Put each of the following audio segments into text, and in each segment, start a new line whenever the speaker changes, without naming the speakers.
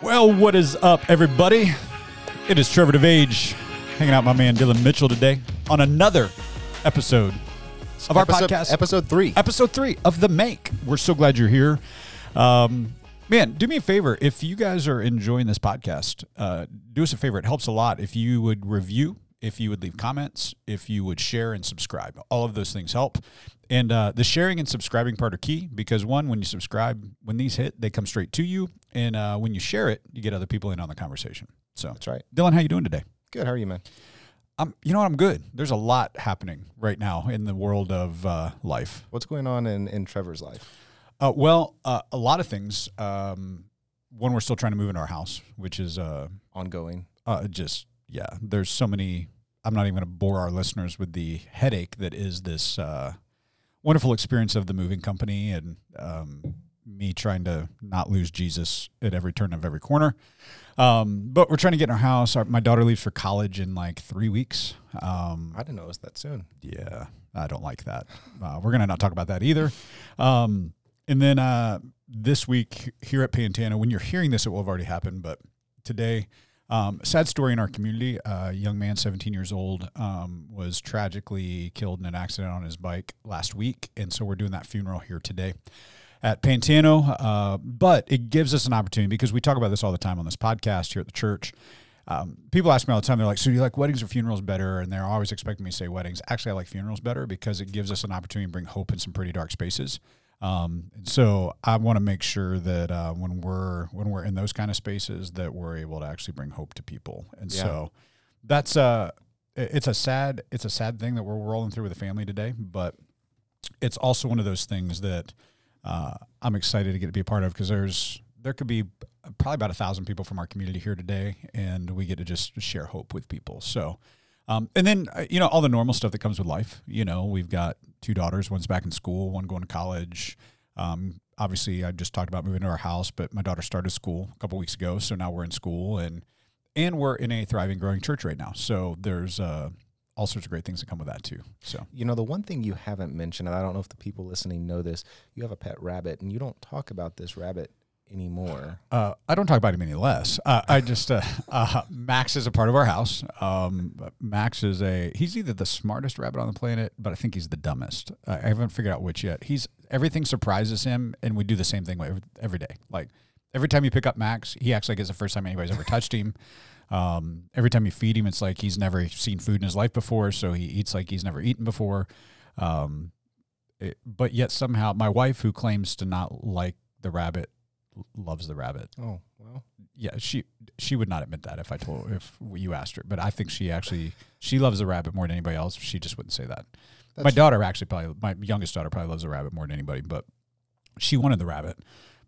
Well, what is up, everybody? It is Trevor DeVage hanging out with my man Dylan Mitchell today on another episode of our
episode,
podcast.
Episode three.
episode three of The Make. We're so glad you're here. Um, man, do me a favor. If you guys are enjoying this podcast, uh, do us a favor. It helps a lot if you would review, if you would leave comments, if you would share and subscribe. All of those things help. And uh, the sharing and subscribing part are key because one, when you subscribe, when these hit, they come straight to you, and uh, when you share it, you get other people in on the conversation. So,
That's right.
Dylan, how you doing today?
Good. How are you, man?
I'm, you know what? I'm good. There's a lot happening right now in the world of uh, life.
What's going on in, in Trevor's life?
Uh, well, uh, a lot of things. Um, one, we're still trying to move into our house, which is uh,
Ongoing.
uh, just yeah. There's so many. I'm not even going to bore our listeners with the headache that is this uh, wonderful experience of the moving company and um, me trying to not lose Jesus at every turn of every corner. Um, but we're trying to get in our house. Our, my daughter leaves for college in like three weeks. Um,
I didn't know it was that soon.
yeah, I don't like that. Uh, we're gonna not talk about that either. Um, and then uh, this week here at Pantano, when you're hearing this, it will have already happened. But today, um, sad story in our community. a young man, 17 years old, um, was tragically killed in an accident on his bike last week, and so we're doing that funeral here today at Pantano. Uh, but it gives us an opportunity because we talk about this all the time on this podcast here at the church. Um, people ask me all the time, they're like, So, do you like weddings or funerals better? And they're always expecting me to say weddings. Actually, I like funerals better because it gives us an opportunity to bring hope in some pretty dark spaces. Um, and so I want to make sure that uh, when we're when we're in those kind of spaces, that we're able to actually bring hope to people. And
Yeah.
so that's uh it- it's a sad it's a sad thing that we're rolling through with the family today, but it's also one of those things that uh, I'm excited to get to be a part of because there's there could be probably about a thousand people from our community here today, and we get to just share hope with people. So, um, and then uh, you know all the normal stuff that comes with life. You know, we've got two daughters. One's back in school. One going to college. Um, obviously, I just talked about moving to our house, but my daughter started school a couple weeks ago, so now we're in school and and we're in a thriving, growing church right now. So there's uh, all sorts of great things that come with that too. So
You know, the one thing you haven't mentioned, and I don't know if the people listening know this, you have a pet rabbit, and you don't talk about this rabbit anymore.
Uh, I don't talk about him any less. Uh, I just uh, uh, Max is a part of our house. Um, Max is a he's either the smartest rabbit on the planet, but I think he's the dumbest. I I haven't figured out which yet. He's everything surprises him, and we do the same thing every, every day. Like every time you pick up Max, he acts like it's the first time anybody's ever touched him. Um, every time you feed him, it's like he's never seen food in his life before, so he eats like he's never eaten before. Um, it- but yet somehow, my wife, who claims to not like the rabbit, loves the rabbit
Oh, well.
yeah, she she would not admit that if I told if you asked her. But I think she actually she loves the rabbit more than anybody else. She just wouldn't say that. my
That's-
daughter actually probably my youngest daughter probably loves the rabbit more than anybody, but she wanted the rabbit.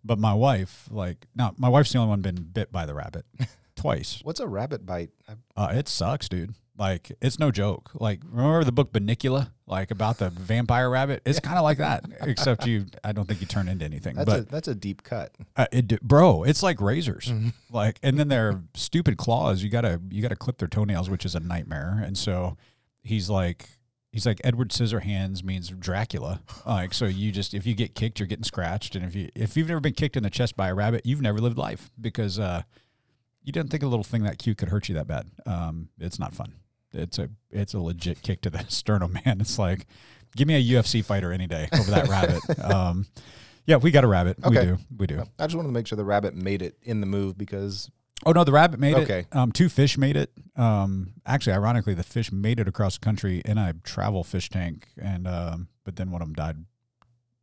But my wife, like, now my wife's the only one been bit by the rabbit twice.
What's a rabbit bite?
Uh, it sucks, dude. Like, it's no joke. Like, remember the book Bunnicula, like about the vampire rabbit? It's kind of like that, except you. I don't think you turn into anything.
that's,
but
a, that's a deep cut.
uh, it, bro, it's like razors.
Mm-hmm.
Like, and then their stupid claws. You gotta you gotta clip their toenails, which is a nightmare. And so he's like he's like Edward Scissorhands means Dracula. Like, so you just if you get kicked, you're getting scratched. And if you if you've never been kicked in the chest by a rabbit, you've never lived life because uh, you didn't think a little thing that cute could hurt you that bad. Um, it's not fun. It's a it's a legit kick to the sternum, man. It's like give me a UFC fighter any day over that rabbit. Um, yeah, we got a rabbit. We do. We do.
I just wanted to make sure the rabbit made it in the move because
Oh no, the rabbit made
Okay.
it. Um, two fish made it. Um, actually, ironically, the fish made it across the country in a travel fish tank, and um, but then one of them died.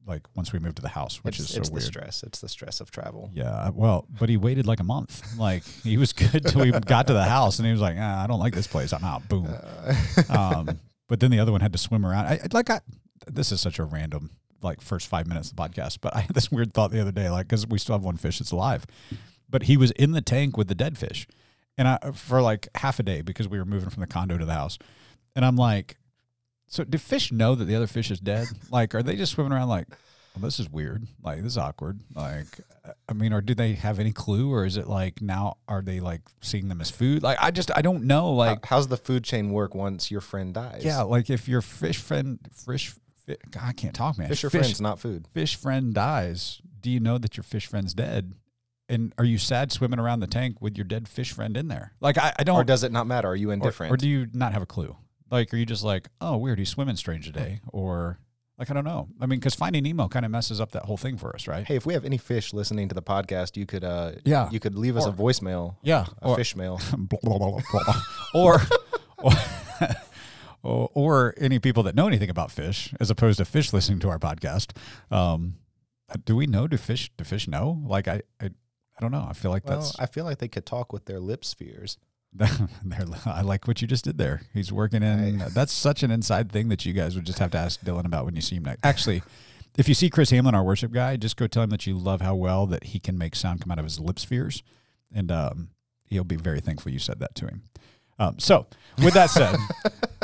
Like once we moved to the house, which
it's,
is so
it's the stress. It's the stress of travel.
Yeah, well, but he waited like a month. Like he was good till we got to the house, and he was like, ah, "I don't like this place. I'm out." Boom. Um, but then the other one had to swim around. I- like I, this is such a random like first five minutes of the podcast, but I had this weird thought the other day, like because we still have one fish that's alive, but he was in the tank with the dead fish, and I for like half a day because we were moving from the condo to the house, and I'm like, so do fish know that the other fish is dead? like, are they just swimming around like? Well, this is weird. Like this is awkward. Like, I mean, or do they have any clue, or is it like now are they like seeing them as food? Like, I just I don't know. Like,
How, how's the food chain work once your friend dies?
yeah, like if your fish friend, fish, fi- God, I can't talk, man.
Fish are
fish,
friends, not food.
fish friend dies. Do you know that your fish friend's dead? and are you sad swimming around the tank with your dead fish friend in there? Like I, I don't.
Or does it not matter? Are you
or-
indifferent?
Or, do you not have a clue? Like, are you just like, oh, weird, he's swimming strange today, or like I don't know. I mean, because Finding Nemo kind of messes up that whole thing for us, right?
hey, if we have any fish listening to the podcast, you could uh
Yeah.
you could leave us a voicemail,
Yeah,
a
or,
fish mail.
blah, blah, blah, blah, blah. or, or, or or any people that know anything about fish, as opposed to fish listening to our podcast. Um, do we know? Do fish? Do fish know? Like I, I, I don't know. I feel like
Well,
that's.
I feel like they could talk with their lip spheres.
I like what you just did there. He's working in.
I-
that's such an inside thing that you guys would just have to ask Dylan about when you see him next. Actually, if you see Chris Hamlin, our worship guy, just go tell him that you love how well that he can make sound come out of his lip spheres, and um, he'll be very thankful you said that to him. Um, so, with that said,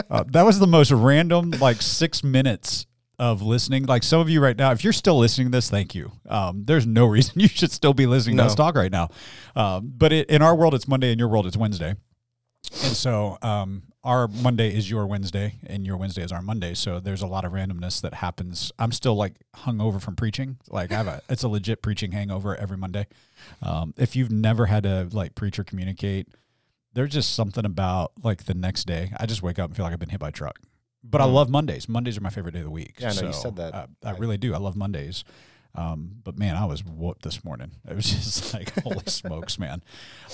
uh, that was the most random like six minutes of listening. Like some of you right now, if you're still listening to this, thank you. Um, there's no reason you should still be listening to
No.
us talk right now. Um, but it, in our world, it's Monday. In your world, it's Wednesday. And so um, our Monday is your Wednesday, and your Wednesday is our Monday. So there's a lot of randomness that happens. I'm still like hungover from preaching. Like I have a, it's a legit preaching hangover every Monday. Um, if you've never had to like preach or communicate, there's just something about like the next day. I just wake up and feel like I've been hit by a truck. But I
Mm.
love Mondays. Mondays are my favorite day of the week.
Yeah, I know you said that.
uh, I
I-
really do. I love Mondays. Um, but man, I was whooped this morning. It was just like, holy smokes, man.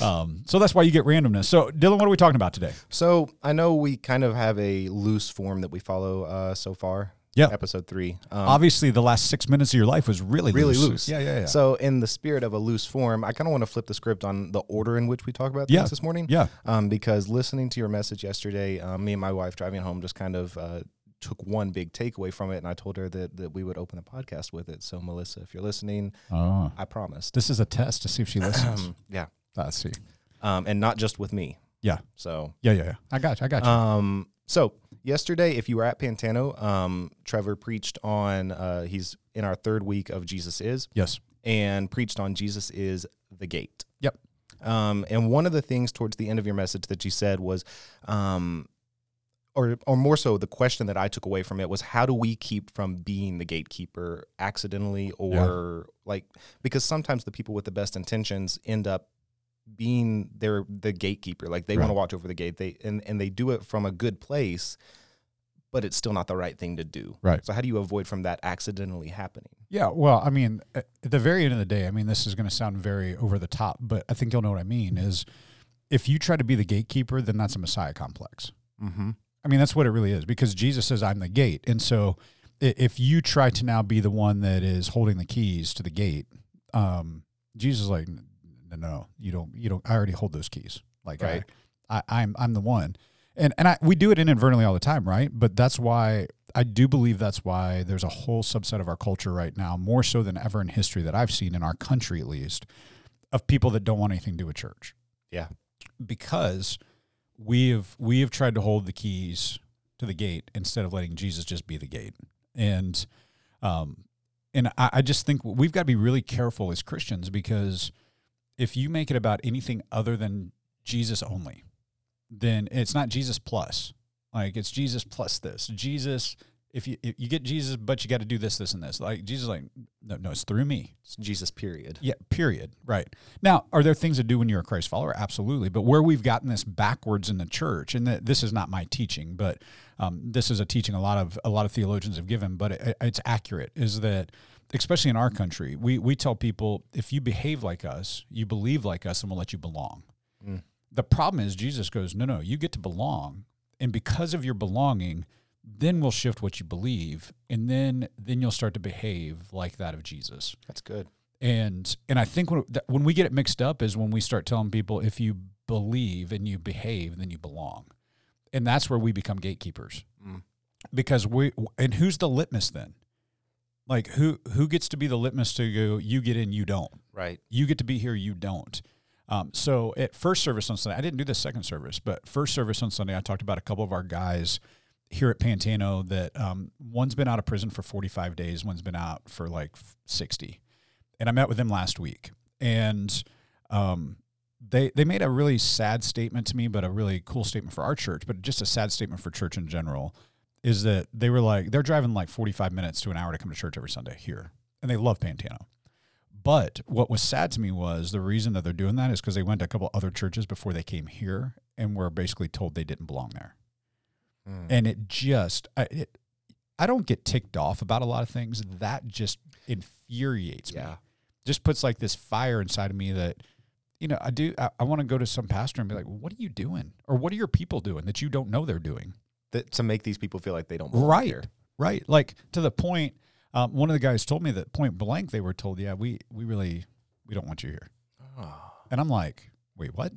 Um, so that's why you get randomness. So, Dylan, what are we talking about today?
So I know we kind of have a loose form that we follow uh, so far.
Yeah.
Episode three. Um,
Obviously, the last six minutes of your life was really
really
loose.
loose.
Yeah, yeah, yeah.
So in the spirit of a loose form, I kind of want to flip the script on the order in which we talk about
Yeah.
things this morning.
yeah.
Um, because listening to your message yesterday, um, me and my wife driving home just kind of uh, took one big takeaway from it, and I told her that that we would open the podcast with it. So Melissa, if you're listening,
Oh,
I promised.
this is a test to see if she listens.
Yeah.
Let's see.
Um, and not just with me.
Yeah.
So
Yeah, yeah, yeah. I got you. I got you.
Um, so yesterday, if you were at Pantano, um, Trevor preached on. Uh, he's in our third week of Jesus is,
yes.
and preached on Jesus is the gate.
Yep.
Um, and one of the things towards the end of your message that you said was, um, or or more so, the question that I took away from it was, how do we keep from being the gatekeeper accidentally, or like because sometimes the people with the best intentions end up being their the gatekeeper like they want to watch over the gate they and, and they do it from a good place but it's still not the right thing to do
Right.
so how do you avoid from that accidentally happening
Yeah, well, I mean, at the very end of the day, I mean, this is going to sound very over the top, but I think you'll know what I mean. Is if you try to be the gatekeeper, then that's a Messiah complex.
mm-hmm.
I mean, that's what it really is because Jesus says, "I'm the gate," and so if you try to now be the one that is holding the keys to the gate, um, Jesus is like, "No, no, you don't. You don't. I already hold those keys. Like,
Right.
I, I, I'm, I'm the one." And and I, we do it inadvertently all the time, right? But that's why I do believe that's why there's a whole subset of our culture right now, more so than ever in history that I've seen in our country at least, of people that don't want anything to do with church
yeah
because we have we have tried to hold the keys to the gate instead of letting Jesus just be the gate. And um and I, I just think we've got to be really careful as Christians because if you make it about anything other than Jesus only, then it's not Jesus plus. Like it's Jesus plus this. Jesus if you if you get Jesus, but you got to do this, this, and this. Like Jesus, like no, no, it's through me.
it's jesus period
Yeah, period. Right. Now, are there things to do when you're a Christ follower? Absolutely. But where we've gotten this backwards in the church, and that this is not my teaching, but um, this is a teaching a lot of a lot of theologians have given, but it, it's accurate. Is that especially in our country, we we tell people if you behave like us, you believe like us, and we'll let you belong.
Mm.
The problem is Jesus goes, no, no, you get to belong, and because of your belonging, then we'll shift what you believe, and then then you'll start to behave like that of Jesus
that's good
and and I think when when we get it mixed up is when we start telling people if you believe and you behave then you belong, and that's where we become gatekeepers
Mm.
because we and who's the litmus then? Like who who gets to be the litmus to go? You get in, you don't.
right
You get to be here, you don't. Um, so at first service on Sunday, I didn't do the second service, but first service on Sunday, I talked about a couple of our guys here at Pantano that um, one's been out of prison for 45 days, one's been out for like 60. And I met with them last week. And um, they, they made a really sad statement to me, but a really cool statement for our church, but just a sad statement for church in general is that they were like, they're driving like 45 minutes to an hour to come to church every Sunday here. And they love Pantano But what was sad to me was the reason that they're doing that is because they went to a couple other churches before they came here and were basically told they didn't belong there.
Mm.
And it just, I, it, I don't get ticked off about a lot of things. That just infuriates me. Just puts like this fire inside of me that, you know, I do. I, I want to go to some pastor and be like, "What are you doing?" Or "What are your people doing that you don't know they're doing?"
That, to make these people feel like they don't belong
Right.
here.
Right. Like to the point. Um, one of the guys told me that point blank they were told, "Yeah, we we really we don't want you here."
Oh.
And I'm like, wait, what?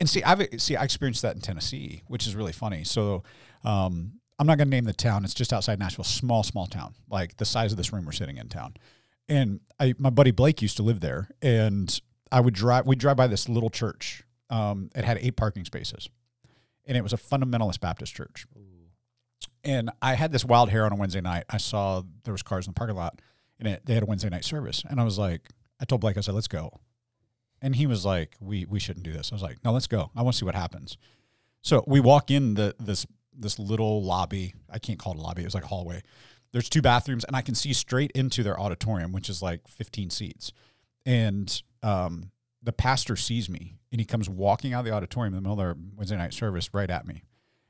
And see, I've see, I experienced that in Tennessee, which is really funny. So, um, I'm not going to name the town. It's just outside Nashville, small, small town, like the size of this room we're sitting in town. And I, my buddy Blake used to live there, and I would drive. We'd drive by this little church. Um, it had eight parking spaces, and it was a fundamentalist Baptist church. And I had this wild hair on a Wednesday night. I saw there was cars in the parking lot, and it, they had a Wednesday night service. And I was like, I told Blake, I said, let's go. And he was like, we we shouldn't do this. I was like, no, let's go. I want to see what happens. So we walk in the this this little lobby. I can't call it a lobby. It was like a hallway. There's two bathrooms, and I can see straight into their auditorium, which is like 15 seats. And um, the pastor sees me, and he comes walking out of the auditorium in the middle of our Wednesday night service right at me.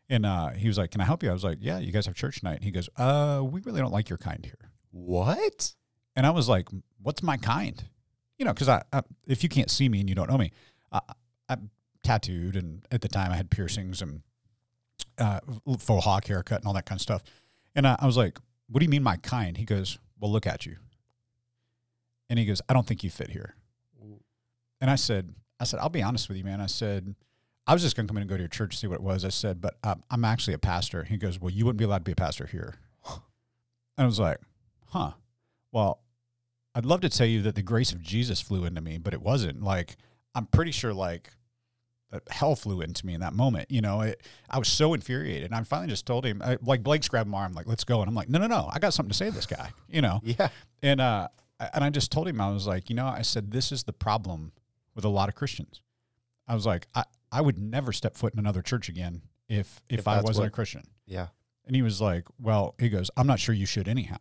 And uh, he was like, "Can I help you?" I was like, "Yeah, you guys have church tonight." And he goes, "Uh, we really don't like your kind here."
What?
And I was like, "What's my kind?" You know, because I, I, if you can't see me and you don't know me, I, I'm tattooed, and at the time I had piercings and uh, faux hawk haircut and all that kind of stuff. And I, I was like, "What do you mean my kind?" He goes, "Well, look at you." And he goes, "I don't think you fit here." And I said, "I said I'll be honest with you, man." I said, "I was just going to come in and go to your church to see what it was." I said, "But um, I'm actually a pastor." He goes, "Well, you wouldn't be allowed to be a pastor here." And I was like, "Huh." Well, I'd love to tell you that the grace of Jesus flew into me, but it wasn't. Like I'm pretty sure like that hell flew into me in that moment. You know, it, I was so infuriated. And I finally just told him, I, like Blake's grabbed my arm, like, let's go. And I'm like, no, no, no, I got something to say to this guy, you know?
Yeah.
And, uh, and I just told him, I was like, you know, I said, this is the problem with a lot of Christians. I was like, I, I would never step foot in another church again if, if,
If
I wasn't
what-
a Christian.
Yeah.
And he was like, well, he goes, I'm not sure you should anyhow.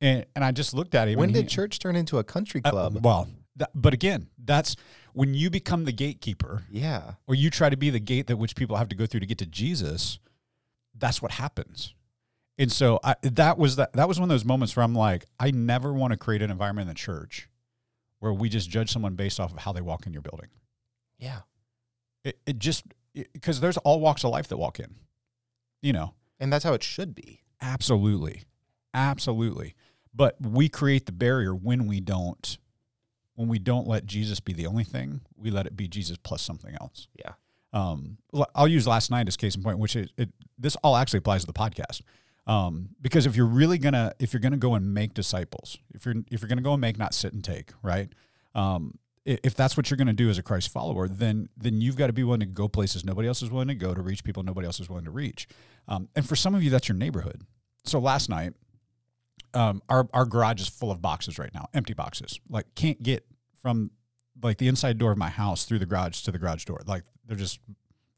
And, and I just looked at him.
When did
he-
church turn into a country
uh,
club?
well, that, but again, that's when you become the gatekeeper
yeah.
or you try to be the gate that which people have to go through to get to Jesus, that's what happens. And so I, that was that that was one of those moments where I'm like, I never want to create an environment in the church where we just judge someone based off of how they walk in your building.
Yeah.
It, it just because there's all walks of life that walk in, you know.
And that's how it should be.
Absolutely. Absolutely. But we create the barrier when we don't when we don't let Jesus be the only thing, we let it be Jesus plus something else.
Yeah.
Um, I'll use last night as case in point, which is it, this all actually applies to the podcast. Um, because if you're really gonna if you're gonna go and make disciples, if you're if you're gonna go and make, not sit and take, right? Um, if that's what you're going to do as a Christ follower, then then you've got to be willing to go places nobody else is willing to go to reach people nobody else is willing to reach. Um, and for some of you, that's your neighborhood. So last night, um, our our garage is full of boxes right now, empty boxes. Like can't get from like the inside door of my house through the garage to the garage door. Like they're just.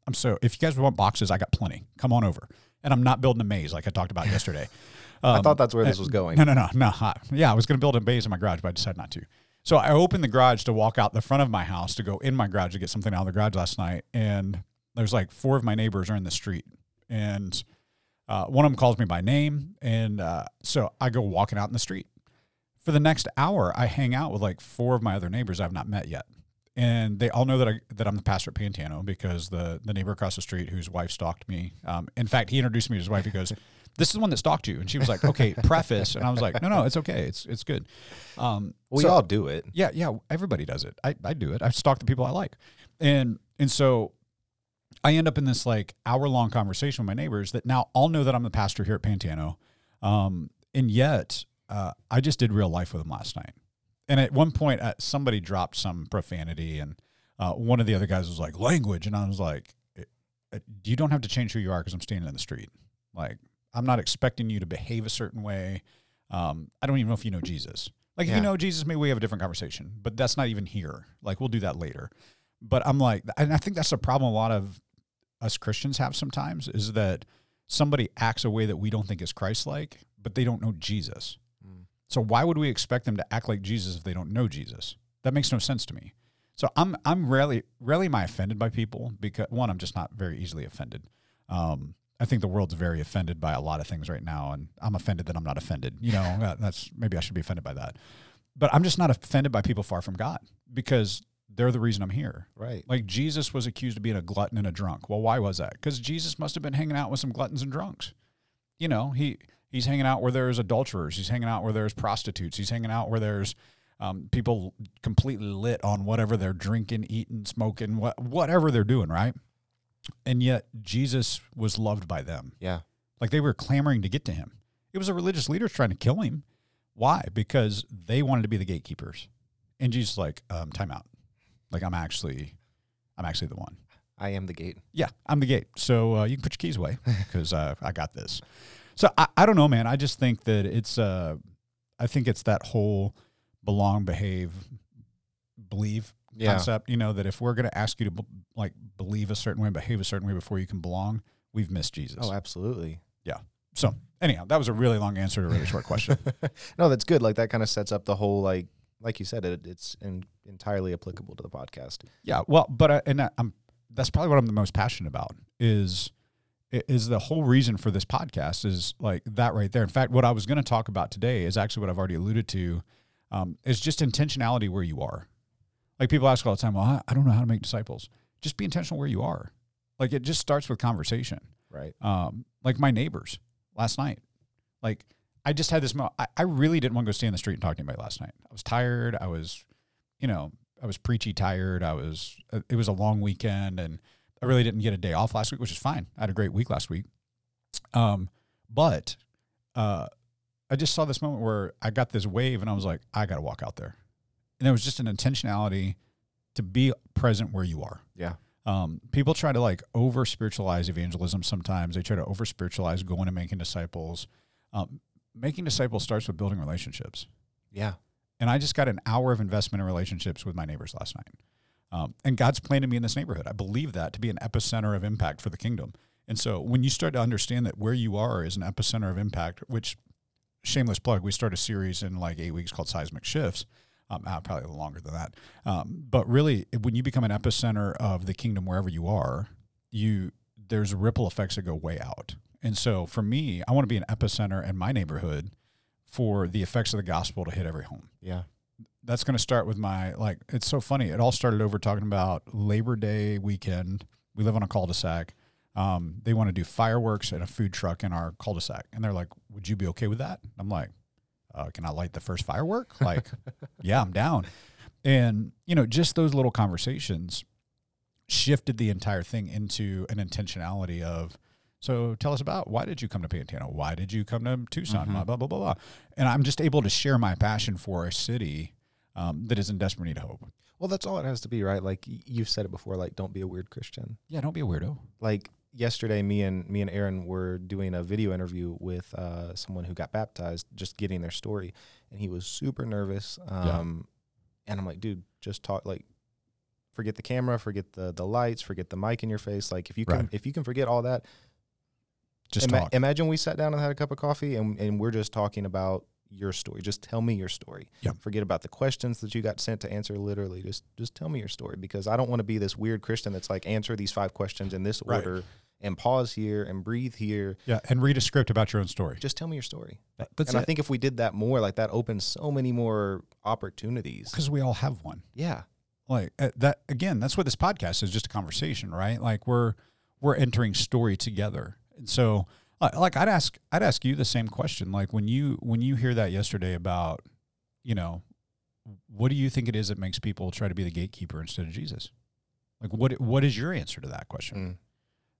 I'm so. If you guys want boxes, I got plenty. Come on over. And I'm not building a maze like I talked about yesterday.
I
Um,
thought that's where this was going.
no, no, no, no. I- Yeah, I was going to build a maze in my garage, but I decided not to. So I opened the garage to walk out the front of my house to go in my garage to get something out of the garage last night, and there's like four of my neighbors are in the street, and uh, one of them calls me by name, and uh, so I go walking out in the street. For the next hour, I hang out with like four of my other neighbors I've not met yet, and they all know that I that I'm the pastor at Pantano because the the neighbor across the street whose wife stalked me. Um, in fact, he introduced me to his wife. He goes, "This is the one that stalked you," and she was like, "Okay, preface," and I was like, "No, no, it's okay. It's it's good." Um,
We
so-
all do it.
yeah, yeah, everybody does it. I, I do it. I stalk the people I like. And and so I end up in this like hour long conversation with my neighbors that now all know that I'm the pastor here at Pantano. Um, and yet uh, I just did real life with them last night. And at one point, uh, somebody dropped some profanity, and uh, one of the other guys was like, language. And I was like, "Uh, you don't have to change who you are because I'm standing in the street. Like, I'm not expecting you to behave a certain way. Um, I don't even know if you know Jesus. Like, if you know Jesus, maybe we have a different conversation, but that's not even here. Like, we'll do that later. But I'm like, and I think that's a problem a lot of us Christians have sometimes is that somebody acts a way that we don't think is Christ like, but they don't know Jesus. So why would we expect them to act like Jesus if they don't know Jesus? That makes no sense to me. So I'm I'm rarely rarely am I offended by people because one I'm just not very easily offended. Um, I think the world's very offended by a lot of things right now, and I'm offended that I'm not offended. You know, that's maybe I should be offended by that, but I'm just not offended by people far from God because they're the reason I'm here.
Right.
Like Jesus was accused of being a glutton and a drunk. Well, why was that? Because Jesus must have been hanging out with some gluttons and drunks. You know, he he's hanging out where there's adulterers. He's hanging out where there's prostitutes. He's hanging out where there's um, people completely lit on whatever they're drinking, eating, smoking, what whatever they're doing, right? And yet Jesus was loved by them.
Yeah.
Like they were clamoring to get to him. It was the religious leaders trying to kill him. Why? Because they wanted to be the gatekeepers. And Jesus like, um, time out. Like I'm actually, I'm actually the one.
I am the gate.
Yeah, I'm the gate. So uh, you can put your keys away because uh, I got this. So I, I don't know, man. I just think that it's uh, I think it's that whole belong, behave, believe
Yeah.
concept. You know that if we're going to ask you to like believe a certain way, behave a certain way before you can belong, we've missed Jesus.
Oh, absolutely. Yeah.
So anyhow, that was a really long answer to a really short question.
no, that's good. Like that kind of sets up the whole like like you said it, it's in, entirely applicable to the podcast.
Yeah, well, but I, and I, I'm that's probably what I'm the most passionate about is is the whole reason for this podcast is like that right there. In fact, what I was going to talk about today is actually what I've already alluded to. Um, is just intentionality where you are. Like people ask all the time, well, I, don't know how to make disciples. Just be intentional where you are. Like it just starts with conversation.
Right.
Um, like my neighbors last night. Like I just had this moment. I, I really didn't want to go stay in the street and talk to anybody last night. I was tired. I was, you know, I was preachy tired. I was, uh, it was a long weekend and I really didn't get a day off last week, which is fine. I had a great week last week. Um, but, uh, I just saw this moment where I got this wave and I was like, I got to walk out there. And it was just an intentionality to be present where you are.
Yeah.
Um, people try to like over spiritualize evangelism sometimes. They try to over spiritualize going and making disciples. Um, making disciples starts with building relationships.
Yeah.
And I just got an hour of investment in relationships with my neighbors last night. Um, and God's planted me in this neighborhood. I believe that to be an epicenter of impact for the kingdom. And so when you start to understand that where you are is an epicenter of impact, which shameless plug, we start a series in like eight weeks called Seismic Shifts. Um, uh, probably longer than that. Um, but really, when you become an epicenter of the kingdom wherever you are, you there's ripple effects that go way out. And so for me, I want to be an epicenter in my neighborhood for the effects of the gospel to hit every home
Yeah.
That's going to start with my like it's so funny it all started over talking about labor day weekend we live on a cul-de-sac um, they want to do fireworks and a food truck in our cul-de-sac and they're like would you be okay with that i'm like uh, can i light the first firework like yeah i'm down and you know just those little conversations shifted the entire thing into an intentionality of so tell us about why did you come to Pantano? Why did you come to Tucson?
Mhm.
Blah, blah, blah, blah, blah. And I'm just able to share my passion for a city um, that is in desperate need of hope.
Well, that's all it has to be, right? Like you've said it before. Like, don't be a weird Christian.
Yeah, don't be a weirdo.
Like yesterday, me and me and Aaron were doing a video interview with uh, someone who got baptized, just getting their story, and he was super nervous. Um, And I'm like, dude, just talk. Like, forget the camera, forget the the lights, forget the mic in your face. Like, if you can,
Right.
if you can forget all that,
Just
ima-
talk.
imagine we sat down and had a cup of coffee, and and we're just talking about your story. Just tell me your story.
Yep.
Forget about the questions that you got sent to answer. Literally, just just tell me your story because I don't want to be this weird Christian that's like answer these five questions in this
Right.
order and pause here and breathe here.
yeah, and read a script about your own story.
Just tell me your story.
That- That's
and I think if we did that more, like that opens so many more opportunities.
Because we all have one.
Yeah.
Like uh, that again. That's what this podcast is—just a conversation, right? Like we're we're entering story together. And so, like I'd ask I'd ask you the same question. Like when you when you hear that yesterday about, you know, what do you think it is that makes people try to be the gatekeeper instead of Jesus? Like what what is your answer to that question?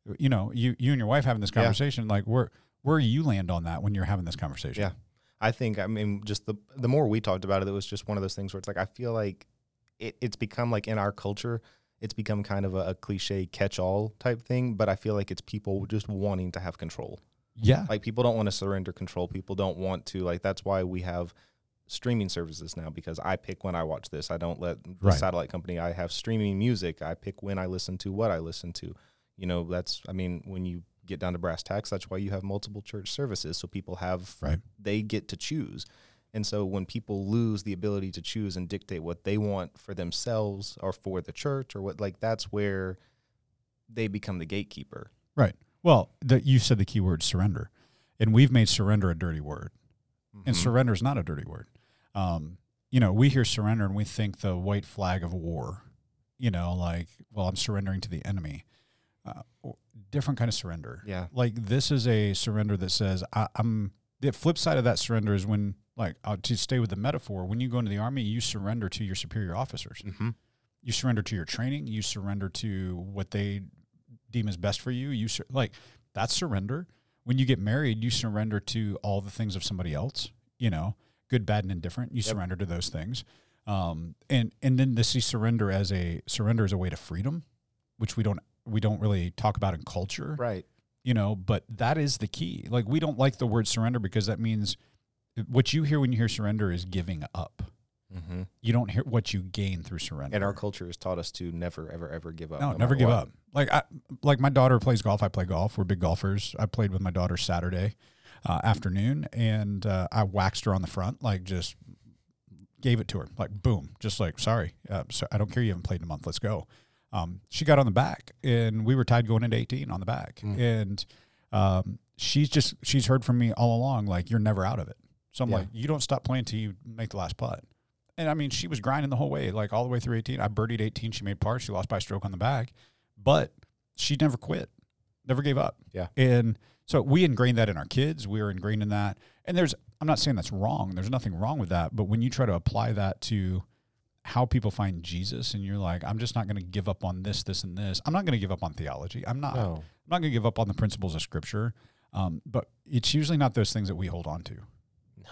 Mm.
You know, you you and your wife having this
Yeah.
conversation. Like where where you land on that when you're having this conversation?
Yeah. I think I mean just the the more we talked about it, it was just one of those things where it's like I feel like it, it's become like in our culture, it's become kind of a, a cliche catch-all type thing. But I feel like it's people just wanting to have control.
yeah,
Like people don't want to surrender control. People don't want to like. That's why we have streaming services now because I pick when I watch this. I don't let the
Right.
satellite company. I have streaming music. I pick when I listen to what I listen to. You know, that's I mean, when you get down to brass tacks, that's why you have multiple church services. So people have
Right.
they get to choose. And so when people lose the ability to choose and dictate what they want for themselves or for the church or what like that's where they become the gatekeeper.
Right. Well, the, you said the key word surrender, and we've made surrender a dirty word, and
Mhm.
surrender is not a dirty word. Um, you know, we hear surrender and we think the white flag of war. You know, like, well, I'm surrendering to the enemy. Uh, different kind of surrender.
Yeah.
Like this is a surrender that says I, I'm. The flip side of that surrender is when, like, uh, to stay with the metaphor, when you go into the army, you surrender to your superior officers.
Mhm.
You surrender to your training. You surrender to what they deem as best for you. You sur- like that's surrender. When you get married, you surrender to all the things of somebody else. You know, good, bad, and indifferent. You
Yep.
surrender to those things. Um, and and then to see surrender as a surrender as a way to freedom, which we don't we don't really talk about in culture
Right.
you know but that is the key like we don't like the word surrender because that means what you hear when you hear surrender is giving up.
Hmm
you don't hear what you gain through surrender.
And our culture has taught us to never, ever, ever give up.
no,
no
never give
what.
up. Like I, like my daughter plays golf i play golf. We're big golfers. I played with my daughter saturday uh, afternoon and uh, i waxed her on the front like just gave it to her. Like boom. Just like sorry uh, so i don't care. You haven't played in a month. Let's go. Um, she got on the back and we were tied going into 18 on the back.
Mm.
and um, she's just she's heard from me all along like you're never out of it so i'm
Yeah.
like you don't stop playing till you make the last putt. And i mean she was grinding the whole way like all the way through 18 i birdied 18 she made par. She lost by a stroke on the back. But she never quit. Never gave up.
Yeah.
and so we ingrained that in our kids. We were ingrained in that. And there's i'm not saying that's wrong. There's nothing wrong with that. But when you try to apply that to how people find jesus and you're like i'm just not going to give up on this this and this i'm not going to give up on theology. I'm not.
No.
i'm not going to give up on the principles of scripture. Um, but it's usually not those things that we hold on to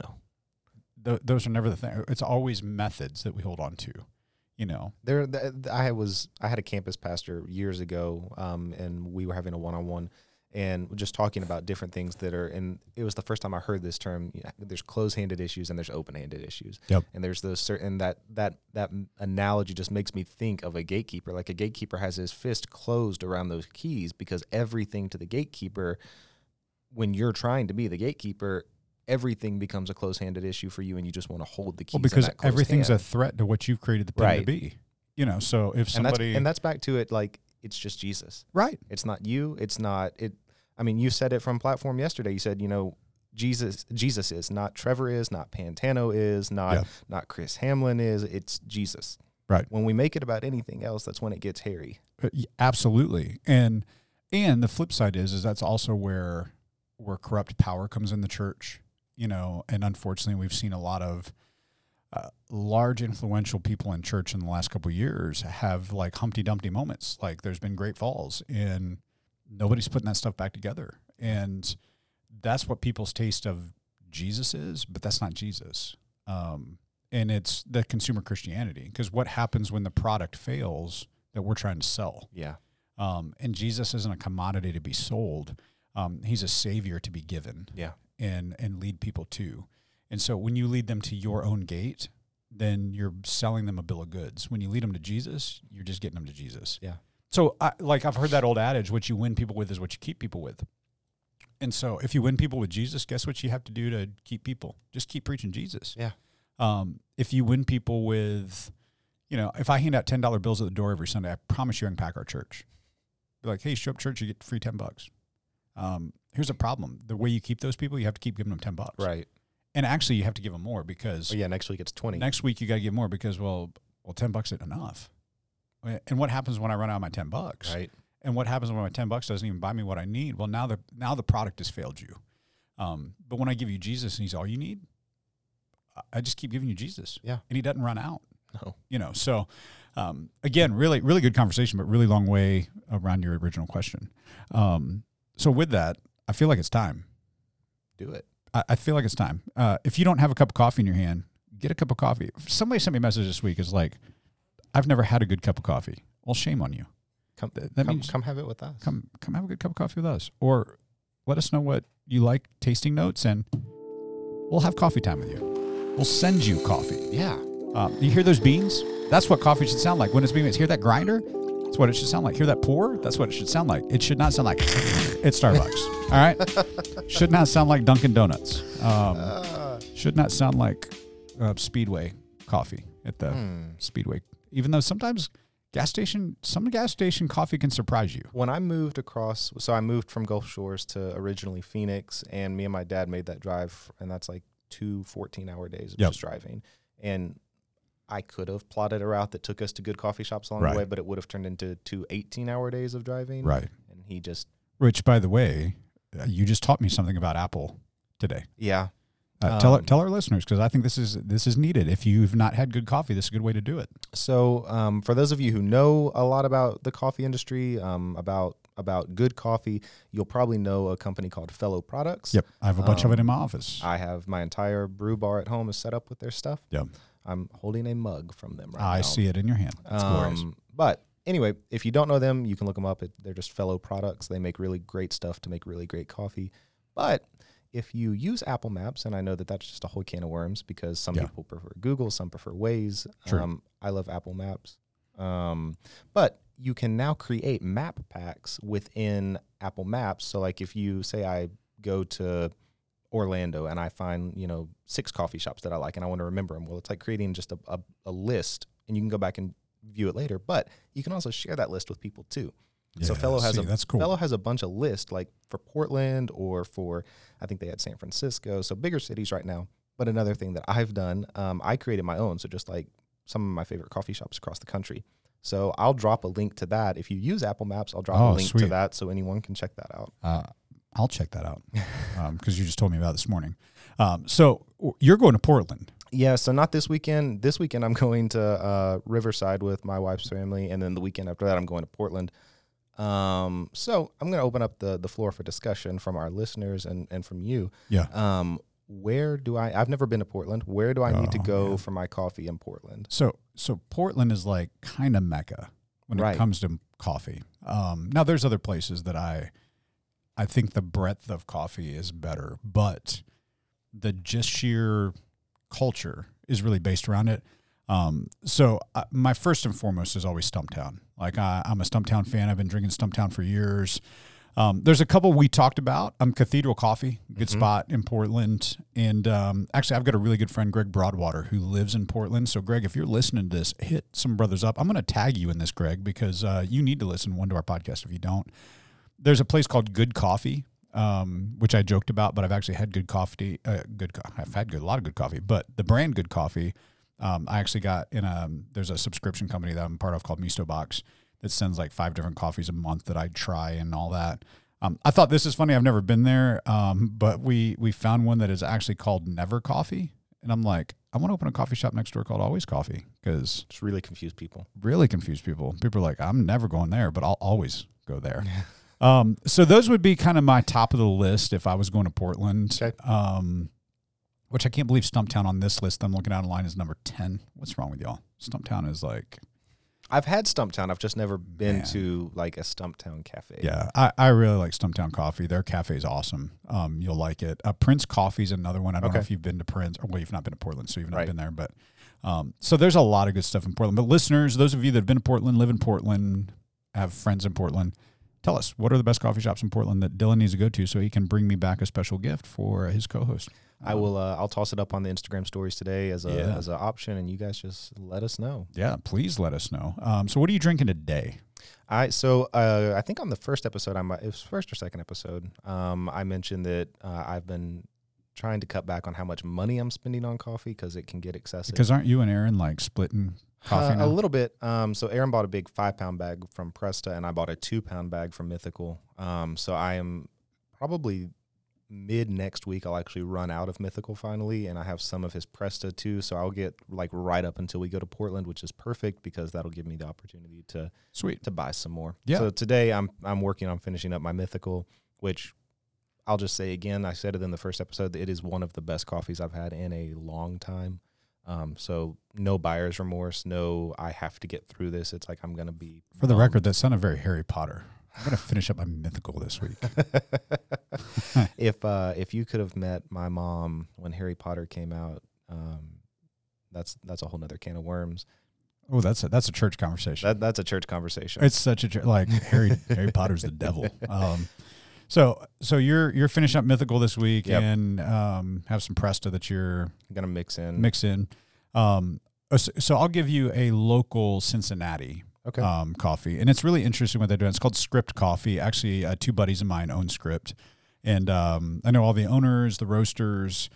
No.
Th- those are never the thing it's always methods that we hold on to you know
There, th- th- I was, I had a campus pastor years ago, um, and we were having a one-on-one, and just talking about different things that are. And it was the first time I heard this term. you know, There's closed-handed issues and there's open-handed issues.
Yep.
And there's those certain that that that analogy just makes me think of a gatekeeper. Like a gatekeeper has his fist closed around those keys because everything to the gatekeeper, when you're trying to be the gatekeeper. Everything becomes a close-handed issue for you, and you just want to hold the keys.
well because everything's a threat to what you've created the pin to be you know so if
and
somebody
that's and that's back to it. Like it's just Jesus.
right
It's not you. It's not it. I mean, you said it from platform yesterday. You said, you know, Jesus. Jesus is not Trevor is not Pantano is not
Yeah.
not Chris Hamlin is. It's Jesus.
Right.
When we make it about anything else, that's when it gets hairy.
Uh, absolutely and and the flip side is is that's also where where corrupt power comes in the church you know and unfortunately we've seen a lot of uh, large influential people in church in the last couple of years have like humpty dumpty moments like there's been great falls and nobody's putting that stuff back together and that's what people's taste of jesus is but that's not jesus um, and it's the consumer christianity because what happens when the product fails that we're trying to sell
Yeah.
um, and Jesus isn't a commodity to be sold. Um, he's a savior to be given
Yeah.
And and lead people to. And so when you lead them to your own gate, then you're selling them a bill of goods. When you lead them to Jesus, you're just getting them to Jesus.
Yeah.
So I, like I've heard that old adage, what you win people with is what you keep people with. And so if you win people with Jesus, guess what you have to do to keep people? Just keep preaching Jesus.
Yeah.
Um, if you win people with, you know, if I hand out ten dollar bills at the door every Sunday, I promise you I can pack our church. Be like, hey, show up church, you get free ten bucks. Um, here's a problem: the way you keep those people, you have to keep giving them ten bucks,
Right.
and actually you have to give them more because
Oh, yeah. Next week it's twenty.
next week you got to give more because well, well, ten bucks isn't enough. And what happens when I run out of my ten bucks?
Right.
And what happens when my ten bucks doesn't even buy me what I need? Well, now the now the product has failed you. Um, but when I give you Jesus and He's all you need, I- I just keep giving you Jesus.
Yeah.
and He doesn't run out.
No.
You know, so um, again, really, really good conversation, but really long way around your original question. Um, so with that, I feel like it's time.
Do it.
I, I feel like it's time. Uh, if you don't have a cup of coffee in your hand, get a cup of coffee. Somebody sent me a message this week. Is like, I've never had a good cup of coffee. Well, shame on you.
Come.
Th- that
come,
means-
come have it with us.
come come have a good cup of coffee with us or let us know what you like tasting notes and we'll have coffee time with you we'll send you coffee
Yeah.
um, you hear those beans that's what coffee should sound like when it's being made hear that grinder that's what it should sound like hear that pour that's what it should sound like it should not sound like it's starbucks all right should not sound like dunkin' donuts um,
Uh,
should should not sound like uh, Speedway coffee at the
Hmm.
Speedway. Even though sometimes gas station, some gas station coffee can surprise you.
When I moved across, so I moved from Gulf Shores to originally Phoenix, and me and my dad made that drive, and that's like two 14 hour days of
Yep.
just driving. And I could have plotted a route that took us to good coffee shops along
Right.
the way, but it would have turned into two 18 hour days of driving.
Right.
And he just,
Which, by the way, uh, you just taught me something about Apple today.
yeah.
Uh, tell
Um,
tell our listeners because I think this is this is needed. If you've not had good coffee, this is a good way to do it.
So, um, for those of you who know a lot about the coffee industry, um, about about good coffee, you'll probably know a company called Fellow Products.
Yep, I have a bunch of it
Um,
in my office.
I have my entire brew bar at home is set up with their stuff.
Yep.
I'm holding a mug from them right now.
I see it in your hand. It's glorious.
Um, but anyway, if you don't know them, you can look them up. It, they're just fellow products. They make really great stuff to make really great coffee. But if you use Apple Maps, and I know that that's just a whole can of worms because some
Yeah.
people prefer Google, some prefer Waze.
True.
Um, I love Apple Maps. Um, but you can now create map packs within Apple Maps. So, like if you say I go to Orlando and I find you know six coffee shops that I like and I want to remember them. Well, it's like creating just a, a, a list, and you can go back and view it later. But you can also share that list with people too. so
Yeah,
Fellow has
see,
a
that's cool.
Fellow has a bunch of lists like for Portland or for I think they had San Francisco, so bigger cities right now. But another thing that I've done, um, I created my own. So just like some of my favorite coffee shops across the country. So I'll drop a link to that. If you use Apple Maps, I'll drop
Oh,
a link to that so anyone can check that out.
Uh, I'll check that out because you just told me about it this morning. Um, so you're going to Portland.
Yeah, so not this weekend. This weekend I'm going to uh, Riverside with my wife's family, and then the weekend after that I'm going to Portland. Um, so I'm going to open up the the floor for discussion from our listeners and and from you.
Yeah.
Um, where do I? I've never been to Portland. Where do I need to
Oh,
go
man.
for my coffee in Portland?
So so Portland is like kind of mecca when
Right.
it comes to coffee. Um, now there's other places that I I think the breadth of coffee is better, but the just sheer culture is really based around it. Um, so uh, my first and foremost is always Stumptown. Like I, I'm a Stumptown fan. I've been drinking Stumptown for years. Um, there's a couple we talked about. Um, Cathedral Coffee, good
Mhm.
spot in Portland. And um, actually, I've got a really good friend, Greg Broadwater, who lives in Portland. So, Greg, if you're listening to this, hit some brothers up. I'm going to tag you in this, Greg, because uh, you need to listen one to our podcast if you don't. There's a place called Good Coffee, um, which I joked about, but I've actually had good coffee. Uh, good, co- I've had good, a lot of good coffee, but the brand Good Coffee, um, I actually got in a. There's a subscription company that I'm part of called MistoBox that sends like five different coffees a month that I try and all that. Um, I thought this is funny. I've never been there, um, but we we found one that is actually called Never Coffee, and I'm like, I want to open a coffee shop next door called Always Coffee because
it's really confuse people.
really confuse people. People are like, I'm never going there, but I'll always go there. um, so those would be kind of my top of the list if I was going to Portland.
Okay.
Um, which I can't believe Stumptown on this list I'm looking at online is number ten. What's wrong with y'all? Stumptown is like,
I've had Stumptown. I've just never been
Man.
to like a Stumptown cafe.
yeah, I, I really like Stumptown Coffee. Their cafe is awesome. Um, you'll like it. Uh, Prince Coffee is another one. I don't know if you've been to Prince, or well, you've not been to Portland, so you've not
Right.
been there. But um, so there's a lot of good stuff in Portland. But listeners, those of you that have been to Portland, live in Portland, have friends in Portland, tell us what are the best coffee shops in Portland that Dylan needs to go to so he can bring me back a special gift for his co-host.
I will. Uh, I'll toss it up on the Instagram stories today as a
Yeah.
as an option, and you guys just let us know.
Yeah, please let us know. Um, so what are you drinking today?
I so uh, I think on the first episode, I might it was first or second episode. Um, I mentioned that uh, I've been trying to cut back on how much money I'm spending on coffee because it can get excessive.
Because aren't you and Aaron like splitting coffee
Uh, a little bit. Um, so Aaron bought a big five pound bag from Presta, and I bought a two pound bag from Mythical. Um, so I am probably mid next week. I'll actually run out of Mythical finally, and I have some of his Presta too. So I'll get like right up until we go to Portland, which is perfect because that'll give me the opportunity to
Sweet.
to buy some more.
Yeah.
So today I'm I'm working on finishing up my Mythical, which I'll just say again. I said it in the first episode. that It is one of the best coffees I've had in a long time. Um, so no buyer's remorse. No, I have to get through this. It's like I'm gonna be
For the
bummed.
record, that sounded very Harry Potter. I'm gonna finish up my mythical this week.
if uh, if you could have met my mom when Harry Potter came out, um, that's that's a whole nother can of worms.
Oh, that's a that's a church conversation.
That that's a church conversation.
It's such a like Harry Harry Potter's the devil. Um, So so you're you're finishing up mythical this week
Yep.
and um, have some Presta that you're
gonna mix in.
mix in. Um, uh, so, so I'll give you a local Cincinnati
Okay.
um, coffee, and it's really interesting what they're doing. It's called Script Coffee. Actually, uh, two buddies of mine own Script, and um, I know all the owners, the roasters.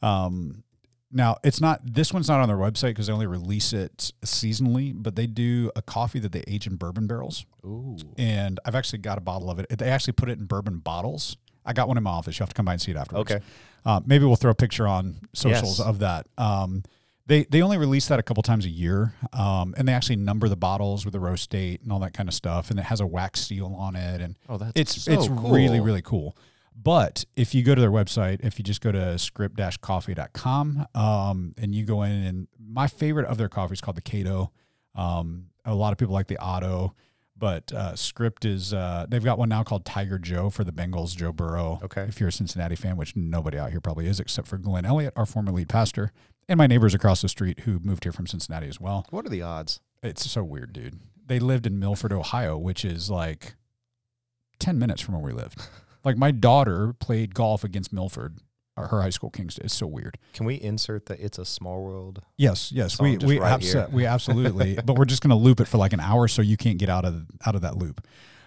Um, now, it's not this one's not on their website because they only release it seasonally, but they do a coffee that they age in bourbon barrels,
Ooh.
and I've actually got a bottle of it. They actually put it in bourbon bottles. I got one in my office. You have to come by and see it afterwards.
Okay.
Uh, maybe we'll throw a picture on socials
Yes.
of that. Um, they they only release that a couple times a year, um, and they actually number the bottles with the roast date and all that kind of stuff, and it has a wax seal on it, and
Oh, that's
it's
so
it's
cool.
really really cool. But if you go to their website, if you just go to script-coffee.com um, and you go in, and my favorite of their coffee is called the Cato. Um, a lot of people like the Otto, but uh, Script is uh, they've got one now called Tiger Joe for the Bengals, Joe Burrow.
Okay.
If you're a Cincinnati fan, which nobody out here probably is, except for Glenn Elliott, our former lead pastor, and my neighbors across the street who moved here from Cincinnati as well.
What are the odds?
It's so weird, dude. They lived in Milford, Ohio, which is like 10 minutes from where we lived. like my daughter played golf against Milford, her high school Kings. It's so weird.
Can we insert that "It's a Small World"?
Yes, yes, we we,
right
abso- we absolutely, but we're just going to loop it for like an hour, so you can't get out of out of that loop.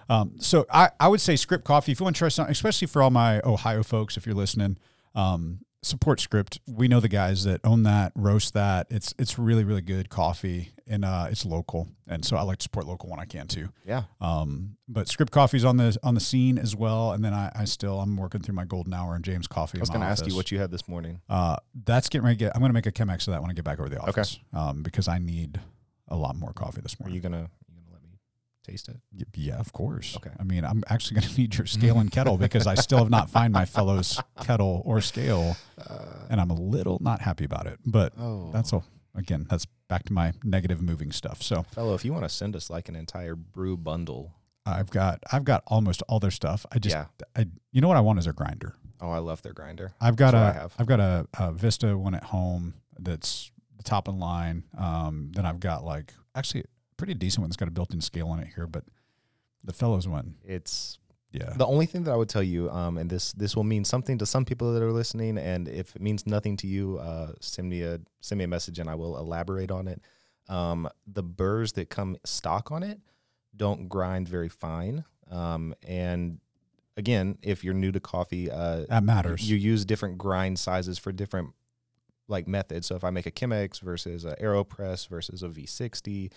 Um, so I, I would say Script Coffee. If you want to try something, especially for all my Ohio folks, if you're listening, um, support Script. We know the guys that own that, roast that. It's it's really really good coffee, and uh, it's local, and so I like to support local when I can too.
Yeah.
Um, but Script Coffee's on the on the scene as well, and then I, I still I'm working through my golden hour and James Coffee.
I was going to ask you what you had this morning.
Uh, that's getting ready to get. I'm going to make a Chemex of that when I get back over the
Okay.
office. Um, because I need a lot more coffee this morning.
Are you gonna taste it?
Yeah, of course.
Okay.
I mean, I'm actually going to need your scale and kettle because I still have not found my fellow's kettle or scale, and I'm a little not happy about it. But
Oh,
that's all. Again, that's back to my negative moving stuff. So
fellow. If you want to send us like an entire brew bundle,
I've got I've got almost all their stuff. I just
yeah.
I you know what I want is a grinder.
Oh, I love their grinder.
I've got
That's what I
a
have.
have got a, a Vista one at home that's the top in line. Um, then I've got like actually a pretty decent one that's got a built-in scale on it here, but the fellows one,
It's
yeah,
the only thing that I would tell you, um, and this this will mean something to some people that are listening, and if it means nothing to you, uh, send me a send me a message and I will elaborate on it. Um, the burrs that come stock on it don't grind very fine, um, and again, if you're new to coffee, uh,
that matters.
you use different grind sizes for different like methods. So if I make a Chemex versus a Aeropress versus a V60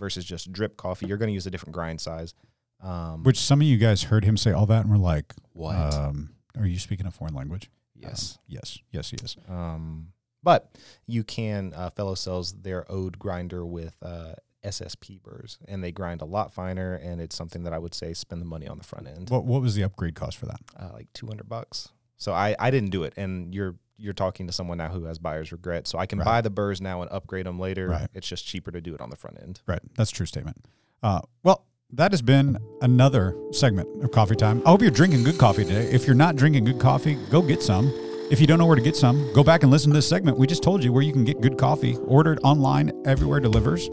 versus just drip coffee, you're going to use a different grind size. Um,
Which some of you guys heard him say all that and were like,
what?
Um, are you speaking a foreign language?
yes.
Uh, yes, yes, he is.
Um, but you can uh, fellow sells their ode grinder with uh, SSP burrs, and they grind a lot finer. And it's something that I would say spend the money on the front end,
What what was the upgrade cost for that?
uh, like two hundred bucks. So I I didn't do it, and you're you're talking to someone now who has buyer's regret. So I can
Right.
buy the burrs now and upgrade them later.
Right.
It's just cheaper to do it on the front end.
Right, that's a true statement. Uh, well, that has been another segment of Coffee Time. I hope you're drinking good coffee today. If you're not drinking good coffee, go get some. If you don't know where to get some, go back and listen to this segment. We just told you where you can get good coffee. Ordered online, everywhere delivers.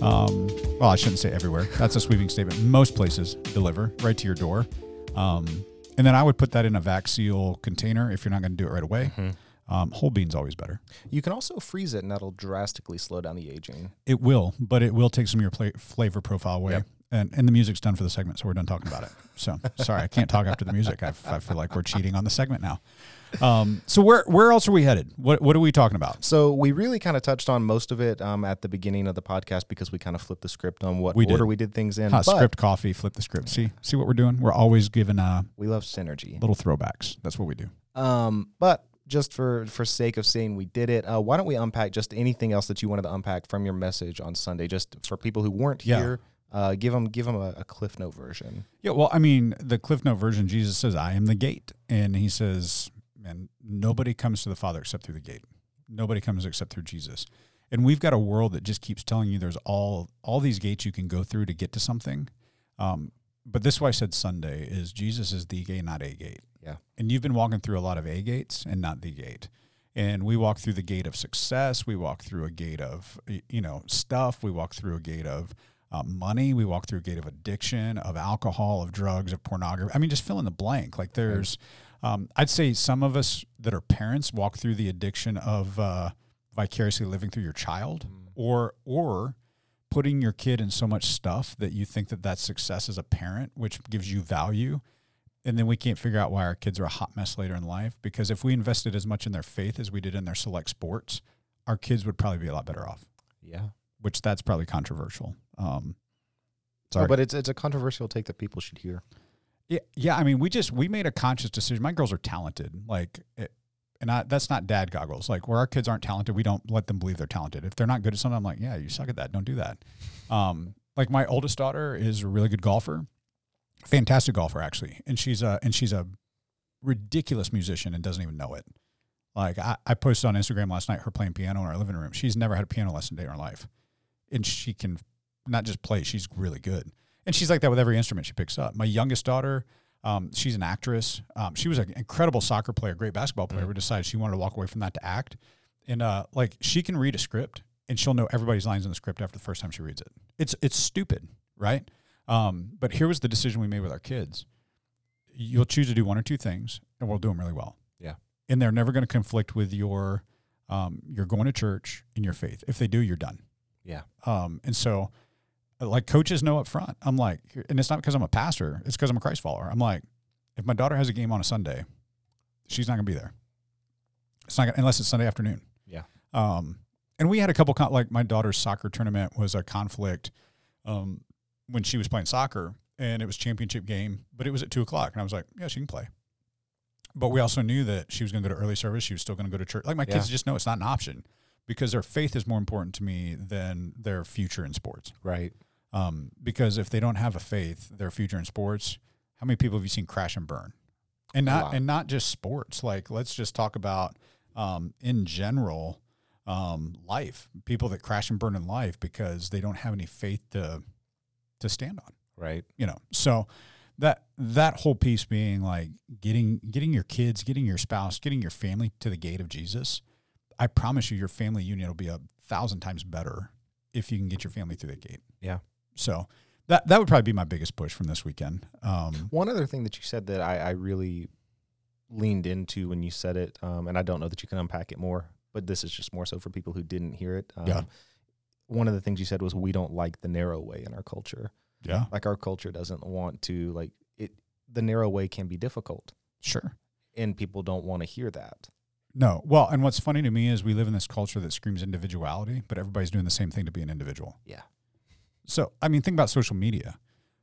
Um, well, I shouldn't say everywhere. That's a sweeping statement. Most places deliver right to your door. Um, and then I would put that in a vac seal container if you're not going to do it right away. Um, whole bean's always better.
You can also freeze it, and that'll drastically slow down the aging.
It will, but it will take some of your pla- flavor profile away.
Yep.
And, and the music's done for the segment, so we're done talking about it. So sorry, I can't talk after the music. I, I feel like we're cheating on the segment now. Um, so where where else are we headed? What what are we talking about?
So we really kind of touched on most of it um, at the beginning of the podcast because we kind of flipped the script on what
We did.
order we did things in.
Huh, script coffee, flip the script. See see what we're doing. We're always giving uh,
we love synergy.
little throwbacks. That's what we do.
Um, but just for for sake of saying we did it, uh, why don't we unpack just anything else that you wanted to unpack from your message on Sunday, just for people who weren't
Yeah.
here. Uh, give them give them a, a cliff note version.
Yeah, well, I mean, the Cliff Note version, Jesus says, "I am the gate," and he says, "Man, nobody comes to the Father except through the gate. Nobody comes except through Jesus." And we've got a world that just keeps telling you there's all all these gates you can go through to get to something. Um, but this is why I said Sunday is Jesus is the gate, not a gate.
Yeah.
And you've been walking through a lot of a gates and not the gate. And we walk through the gate of success. We walk through a gate of you know stuff. We walk through a gate of uh, money. We walk through a gate of addiction, of alcohol, of drugs, of pornography. I mean, just fill in the blank. Like there's, um, I'd say some of us that are parents walk through the addiction of uh, vicariously living through your child, or or putting your kid in so much stuff that you think that that's success as a parent, which gives you value. And then we can't figure out why our kids are a hot mess later in life. Because if we invested as much in their faith as we did in their select sports, our kids would probably be a lot better off.
Yeah.
Which that's probably controversial. Um,
No,
sorry,
but it's it's a controversial take that people should hear.
yeah, yeah. I mean, we just we made a conscious decision. My girls are talented, like, it, and I, that's not dad goggles. Like, where our kids aren't talented, we don't let them believe they're talented. If they're not good at something, I'm like, yeah, you suck at that. Don't do that. Um, like my oldest daughter is a really good golfer, fantastic golfer actually, and she's a and she's a ridiculous musician and doesn't even know it. Like I, I posted on Instagram last night her playing piano in our living room. She's never had a piano lesson day in her life, and she can not just play; she's really good. And she's like that with every instrument she picks up. My youngest daughter, um, she's an actress. Um, she was an incredible soccer player, great basketball player. We decided she wanted to walk away from that to act, and uh, like she can read a script and she'll know everybody's lines in the script after the first time she reads it. It's it's stupid, right? Um, but here was the decision we made with our kids. You'll choose to do one or two things, and we'll do them really well.
Yeah.
and they're never going to conflict with your um, you're going to church in your faith. If they do, you're done.
Yeah.
Um, and so, uh, like coaches know up front, I'm like, and it's not because I'm a pastor, it's because I'm a Christ follower. I'm like, if my daughter has a game on a Sunday, she's not going to be there. It's not gonna, unless it's Sunday afternoon.
Yeah.
Um, and we had a couple con- like my daughter's soccer tournament was a conflict um, when she was playing soccer, and it was championship game, but it was at two o'clock, and I was like, yeah, she can play. But we also knew that she was going to go to early service. She was still going to go to church. Like my kids just know it's not an option because their faith is more important to me than their future in sports.
Right.
Um, because if they don't have a faith, their future in sports, how many people have you seen crash and burn? And not and not just sports. Like let's just talk about um, in general um, life. People that crash and burn in life because they don't have any faith to to stand on
Right.
you know so that that whole piece being like getting getting your kids getting your spouse getting your family to the gate of jesus i promise you your family union will be a thousand times better if you can get your family through the gate
Yeah.
so that that would probably be my biggest push from this weekend um
One other thing that you said that I, I really leaned into when you said it, um, and I don't know that you can unpack it more, but this is just more so for people who didn't hear it. Um,
Yeah.
One of the things you said was we don't like the narrow way in our culture.
yeah
Like our culture doesn't want to like it. The narrow way can be difficult,
sure
and people don't want to hear that.
no well and what's funny to me is we live in this culture that screams individuality but everybody's doing the same thing to be an individual
Yeah.
so i mean think about social media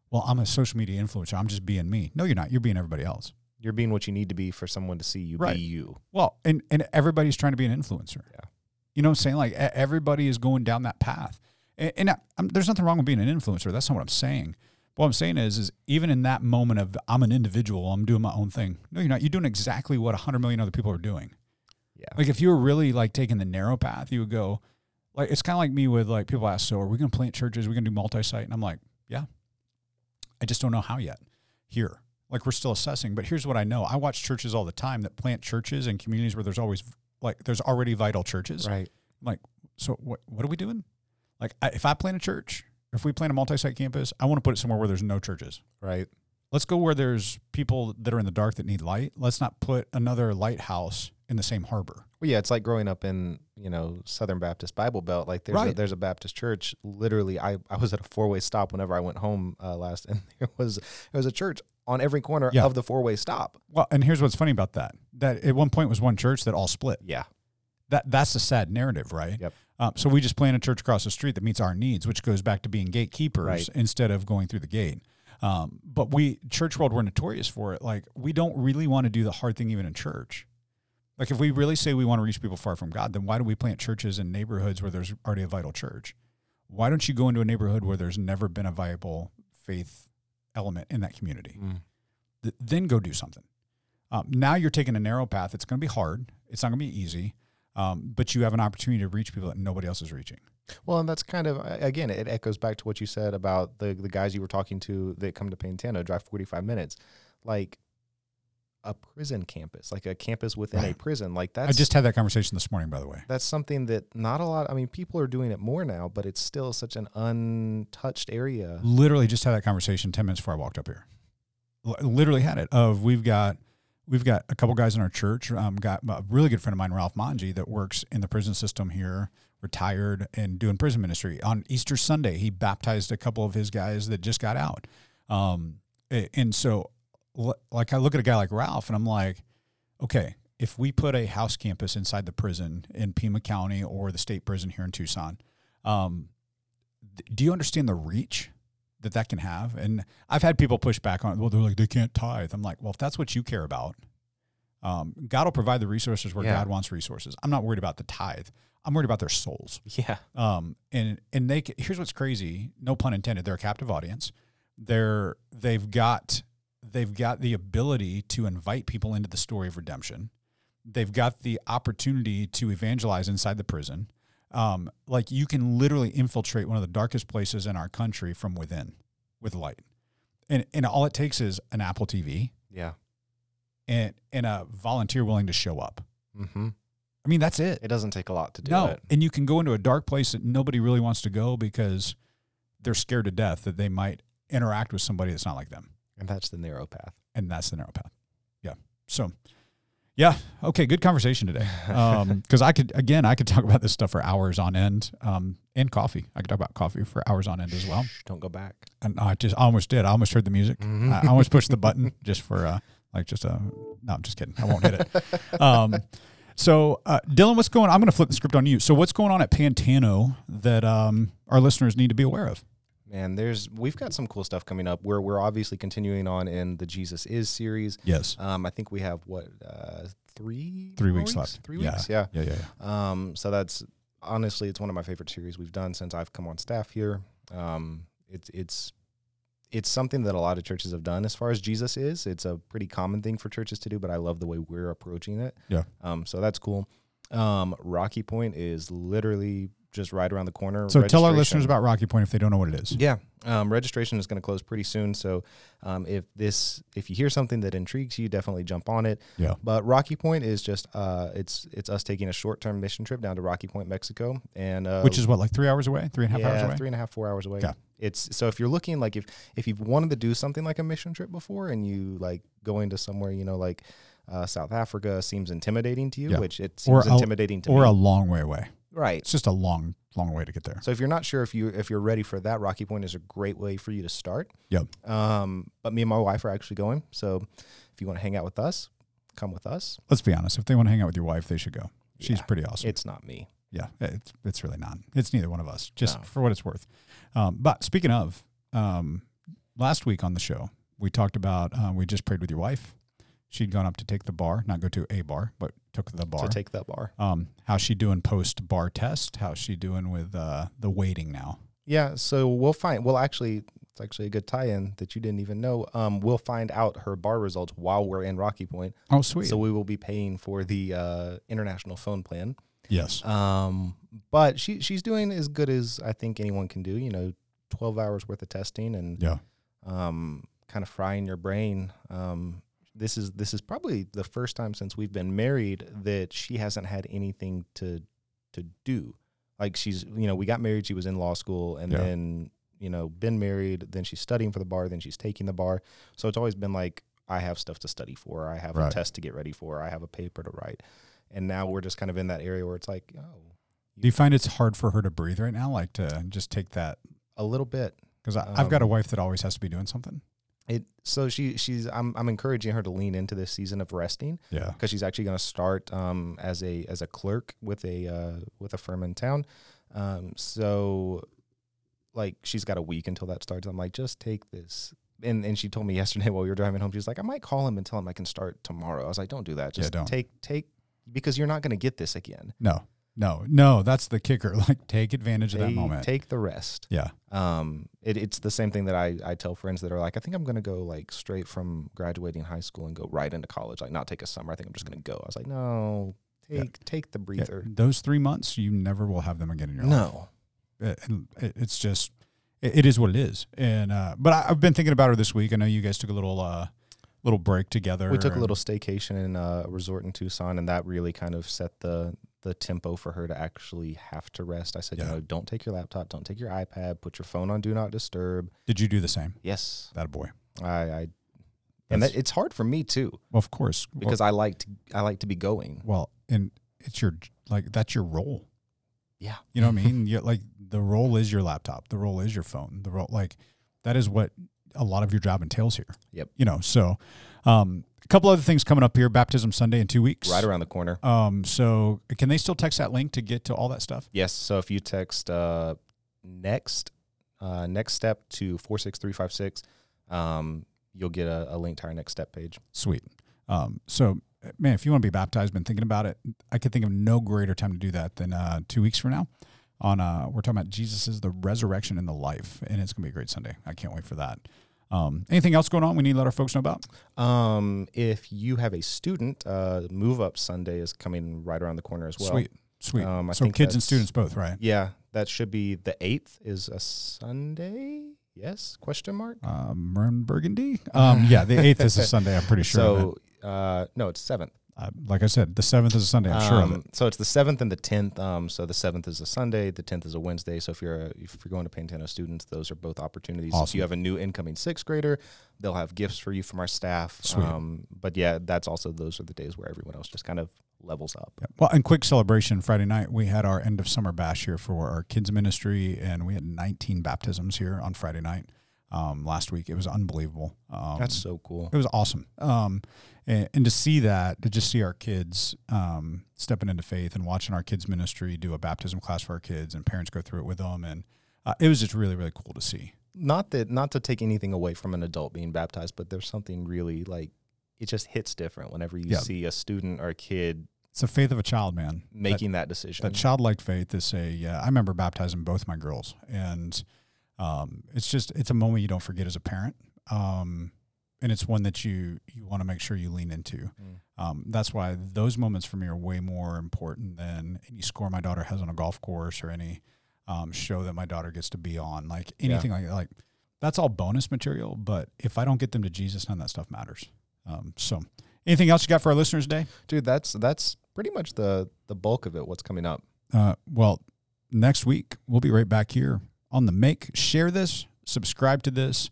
well i'm a social media influencer i'm just being me no you're not you're being everybody else
You're being what you need to be for someone to see you
Right.
be you.
Well, and and everybody's trying to be an influencer.
Yeah.
You know what I'm saying? Like everybody is going down that path. And, and I, there's nothing wrong with being an influencer. That's not what I'm saying. What I'm saying is, is even in that moment of I'm an individual, I'm doing my own thing. No, you're not. You're doing exactly what 100 million other people are doing.
Yeah.
Like if you were really like taking the narrow path, you would go, like it's kind of like me with like people ask, so are we going to plant churches? Are we going to do multi-site? And I'm like, yeah. I just don't know how yet. Here, like we're still assessing. But here's what I know: I watch churches all the time that plant churches in communities where there's always like there's already vital churches.
Right.
Like, so what? What are we doing? Like, I, if I plant a church, if we plant a multi-site campus, I want to put it somewhere where there's no churches.
Right.
Let's go where there's people that are in the dark that need light. Let's not put another lighthouse in the same harbor.
Well, yeah, it's like growing up in you know Southern Baptist Bible Belt. Like there's a, there's a Baptist church. Literally, I, I was at a four way stop whenever I went home uh, last, and there was there was a church on every corner
Yeah.
of the four way stop.
Well, and here's what's funny about that: that at one point was one church that all split.
Yeah,
That that's a sad narrative, right?
Yep.
Um, so we just plant a church across the street that meets our needs, which goes back to being gatekeepers
Right.
instead of going through the gate. Um, but we church world we're notorious for it. Like we don't really want to do the hard thing even in church. Like if we really say we want to reach people far from God, then why do we plant churches in neighborhoods where there's already a vital church? Why don't you go into a neighborhood where there's never been a viable faith element in that community? th- then go do something. Um, now you're taking a narrow path. It's going to be hard. It's not going to be easy, um, but you have an opportunity to reach people that nobody else is reaching.
Well, and that's kind of again, it echoes back to what you said about the the guys you were talking to that come to Pantano drive 45 minutes. Like a prison campus, like a campus within a prison. Like that's
I just had that conversation this morning, by the way.
that's something that not a lot. I mean, people are doing it more now, but it's still such an untouched area.
Literally just had that conversation 10 minutes before I walked up here. L- literally had it of we've got we've got a couple guys in our church. Um, got a really good friend of mine, Ralph Manji, that works in the prison system here, retired and doing prison ministry. On Easter Sunday, he baptized a couple of his guys that just got out. Um, and so, like, I look at a guy like Ralph, and I'm like, okay, if we put a house campus inside the prison in Pima County or the state prison here in Tucson, um, th- do you understand the reach that that can have? And I've had people push back on, well, they're like, they can't tithe. I'm like, well, if that's what you care about, um, God will provide the resources where
Yeah.
God wants resources. I'm not worried about the tithe. I'm worried about their souls.
Yeah,
Um, and and they here's what's crazy. No pun intended. They're a captive audience. They're they've got they've got the ability to invite people into the story of redemption. They've got the opportunity to evangelize inside the prison. Um, like you can literally infiltrate one of the darkest places in our country from within with light. And and all it takes is an Apple TV
yeah.
and and a volunteer willing to show up.
hmm
I mean, that's it.
It doesn't take a lot to do
No,
it.
and you can go into a dark place that nobody really wants to go because they're scared to death that they might interact with somebody that's not like them,
And that's the narrow path.
and that's the narrow path. Yeah. So, yeah. Okay. Good conversation today. Because I could again, I could talk about this stuff for hours on end, um, and coffee. I could talk about coffee for hours on end as well.
Shh, don't go back.
And I just I almost did. I almost heard the music.
Mhm.
I I almost pushed the button just for uh, like just a. No, I'm just kidding. I won't hit it. Um, so, uh, Dylan, what's going? on? I'm going to flip the script on you. So, what's going on at Pantano that um, our listeners need to be aware of?
Man, there's we've got some cool stuff coming up. We're we're obviously continuing on in the Jesus is series.
Yes,
Um, I think we have what uh, three
three
more
weeks left.
Three
Yeah.
weeks, yeah.
yeah, yeah, yeah.
Um, so that's honestly, it's one of my favorite series we've done since I've come on staff here. Um, it's it's it's something that a lot of churches have done as far as Jesus is. It's a pretty common thing for churches to do, but I love the way we're approaching it.
Yeah.
Um, so that's cool. Um, Rocky Point is literally just right around the corner.
So, tell our listeners about Rocky Point if they don't know what it is.
yeah, um, registration is going to close pretty soon. So, um, if this, if you hear something that intrigues you, definitely jump on it.
Yeah.
But Rocky Point is just, uh, it's it's us taking a short term mission trip down to Rocky Point, Mexico, and uh,
Which is what, like three hours away, three and a half
yeah,
hours away.
three and a half, four hours away.
Yeah.
It's so if you're looking like if if you've wanted to do something like a mission trip before, and you like going to somewhere, you know, like uh, South Africa seems intimidating to you,
Yeah.
which it
Or
seems
a-
intimidating to
or
me.
Or a long way away.
Right.
It's just a long, long way to get there.
So if you're not sure if you if you're ready for that, Rocky Point is a great way for you to start.
Yep.
Um, but me and my wife are actually going. So if you want to hang out with us, come with us.
Let's be honest. If they want to hang out with your wife, they should go. She's
Yeah.
pretty awesome.
It's not me.
yeah, it's it's really not. It's neither one of us. Just
No.
for what it's worth. Um, but speaking of, um, last week on the show we talked about uh, we just prayed with your wife. She'd gone up to take the bar, not go to a bar, but took the bar.
To take that bar.
um, how's she doing post bar test? How's she doing with uh, the waiting now?
Yeah. So we'll find. Well, actually, it's actually a good tie-in that you didn't even know. Um, we'll find out her bar results while we're in Rocky Point.
Oh, sweet.
So we will be paying for the uh, international phone plan.
yes.
Um, but she she's doing as good as I think anyone can do. You know, twelve hours worth of testing and
Yeah.
um, kind of frying your brain. Um, this is this is probably the first time since we've been married that she hasn't had anything to to do. Like she's you know we got married, she was in law school, and
Yeah.
then you know been married, then she's studying for the bar, then she's taking the bar. So it's always been like I have stuff to study for, I have
Right.
a test to get ready for, I have a paper to write, and now we're just kind of in that area where it's like oh
Do you find it's hard for her to breathe right now? Like to just take that?
a little bit.
Because I've got a
Um,
wife that always has to be doing something.
It so she she's I'm I'm encouraging her to lean into this season of resting.
Yeah.
because she's actually going to start um, as a as a clerk with a uh, with a firm in town. Um, so, like, she's got a week until that starts. I'm like, just take this. And and she told me yesterday while we were driving home, she was like, I might call him and tell him I can start tomorrow. I was like, don't do that.
Yeah,
Just
don't.
take take because you're not going to get this again.
No. No. No. That's the kicker. Like take advantage of that moment.
Take the rest.
yeah.
Um, it, it's the same thing that I, I tell friends that are like, I think I'm going to go like straight from graduating high school and go right into college, like not take a summer. I think I'm just going to go. I was like, no,
Yeah.
take take the
Yeah,
breather.
Those three months, you never will have them again in your life.
No,
It- it- it's just, it, it is what it is. And, uh, but I, I've been thinking about her this week. I know you guys took a little, uh, little break together.
We took a little staycation in uh, a resort in Tucson, and that really kind of set the the tempo for her to actually have to rest. I said,
Yeah.
you know, don't take your laptop, don't take your iPad, put your phone on do not disturb.
Did you do the same?
Yes,
That a boy.
I, I and that, it's hard for me too
Well, of course. Well-
because I like to I like to be going.
well, and it's your like that's your role.
Yeah.
You know what I mean? you like the role is your laptop. The role is your phone. The role like that is what a lot of your job entails here.
Yep.
You know, so um couple other things coming up here. Baptism Sunday in two weeks.
Right around the corner.
Um, so can they still text that link to get to all that stuff?
Yes. So if you text uh, next uh, next step to four six three five six, um, you'll get a, a link to our next step page.
Sweet. Um, so man, if you want to be baptized, been thinking about it, I could think of no greater time to do that than uh, two weeks from now. On uh, we're talking about Jesus is the resurrection and the life, and it's gonna be a great Sunday. I can't wait for that. Um, anything else going on we need to let our folks know about?
Um, if you have a student, uh, Move Up Sunday is coming right around the corner as well.
Sweet, sweet.
Um, I
so
think
kids and students both, right?
Yeah, that should be the eighth. Is a Sunday? Yes? Question mark.
Um, Burgundy. Um, yeah, the eighth is a Sunday. I'm pretty sure.
so, uh, no, it's seventh.
Uh, like I said, the seventh is a Sunday. I'm sure of it.
Um, So it's the seventh and the tenth. Um, so the seventh is a Sunday, the tenth is a Wednesday. So if you're a, if you're going to Pantano students, those are both opportunities. If you have a new incoming sixth grader, they'll have gifts for you from our staff.
Sweet.
Um, but yeah, that's also those are the days where everyone else just kind of levels up.
Yeah. Well, and quick celebration Friday night, we had our end of summer bash here for our kids ministry, and we had 19 baptisms here on Friday night um, last week. It was unbelievable. Um,
That's so cool.
it was awesome. Um, and, and to see that, to just see our kids um, stepping into faith and watching our kids ministry do a baptism class for our kids, and parents go through it with them, and uh, it was just really, really cool to see.
Not that not to take anything away from an adult being baptized, but there's something really like it just hits different whenever you
Yeah.
see a student or a kid
It's the faith of a child, man. That-
making that, decision.
that childlike faith to say, yeah, I remember baptizing both my girls, and um, it's just it's a moment you don't forget as a parent, um, and it's one that you you want to make sure you lean into.
Mm.
Um, that's why those moments for me are way more important than any score my daughter has on a golf course or any um, show that my daughter gets to be on. Like anything like like that's all bonus material. But if I don't get them to Jesus, none of that stuff matters. Um, so, anything else you got for our listeners today?
Dude, that's that's pretty much the the bulk of it. What's coming up?
Uh, well, next week we'll be right back here on the make. Share this, subscribe to this.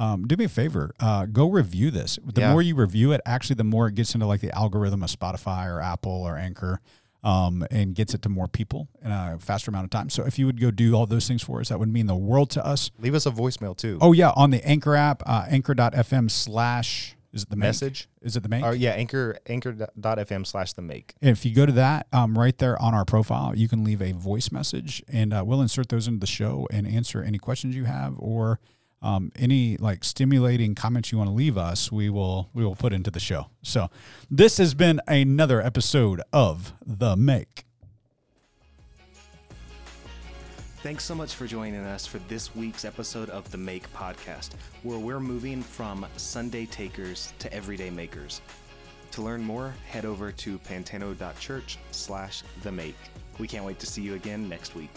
Um, do me a favor, uh, go review this. The
Yeah.
more you review it, actually, the more it gets into like the algorithm of Spotify or Apple or Anchor, um, and gets it to more people in a faster amount of time. So if you would go do all those things for us, that would mean the world to us.
Leave us a voicemail too.
Oh yeah, on the Anchor app, uh, anchor.fm slash is it the make?
message.
Is it the make?
Or yeah, anchor anchor.fm slash the make.
If you go to that, um, right there on our profile, you can leave a voice message, and uh, we'll insert those into the show and answer any questions you have or um, any like stimulating comments you want to leave us. We will we will put into the show. So this has been another episode of the Make.
Thanks so much for joining us for this week's episode of the Make Podcast, where we're moving from Sunday takers to everyday makers. To learn more, head over to pantano.church slash the make. We can't wait to see you again next week.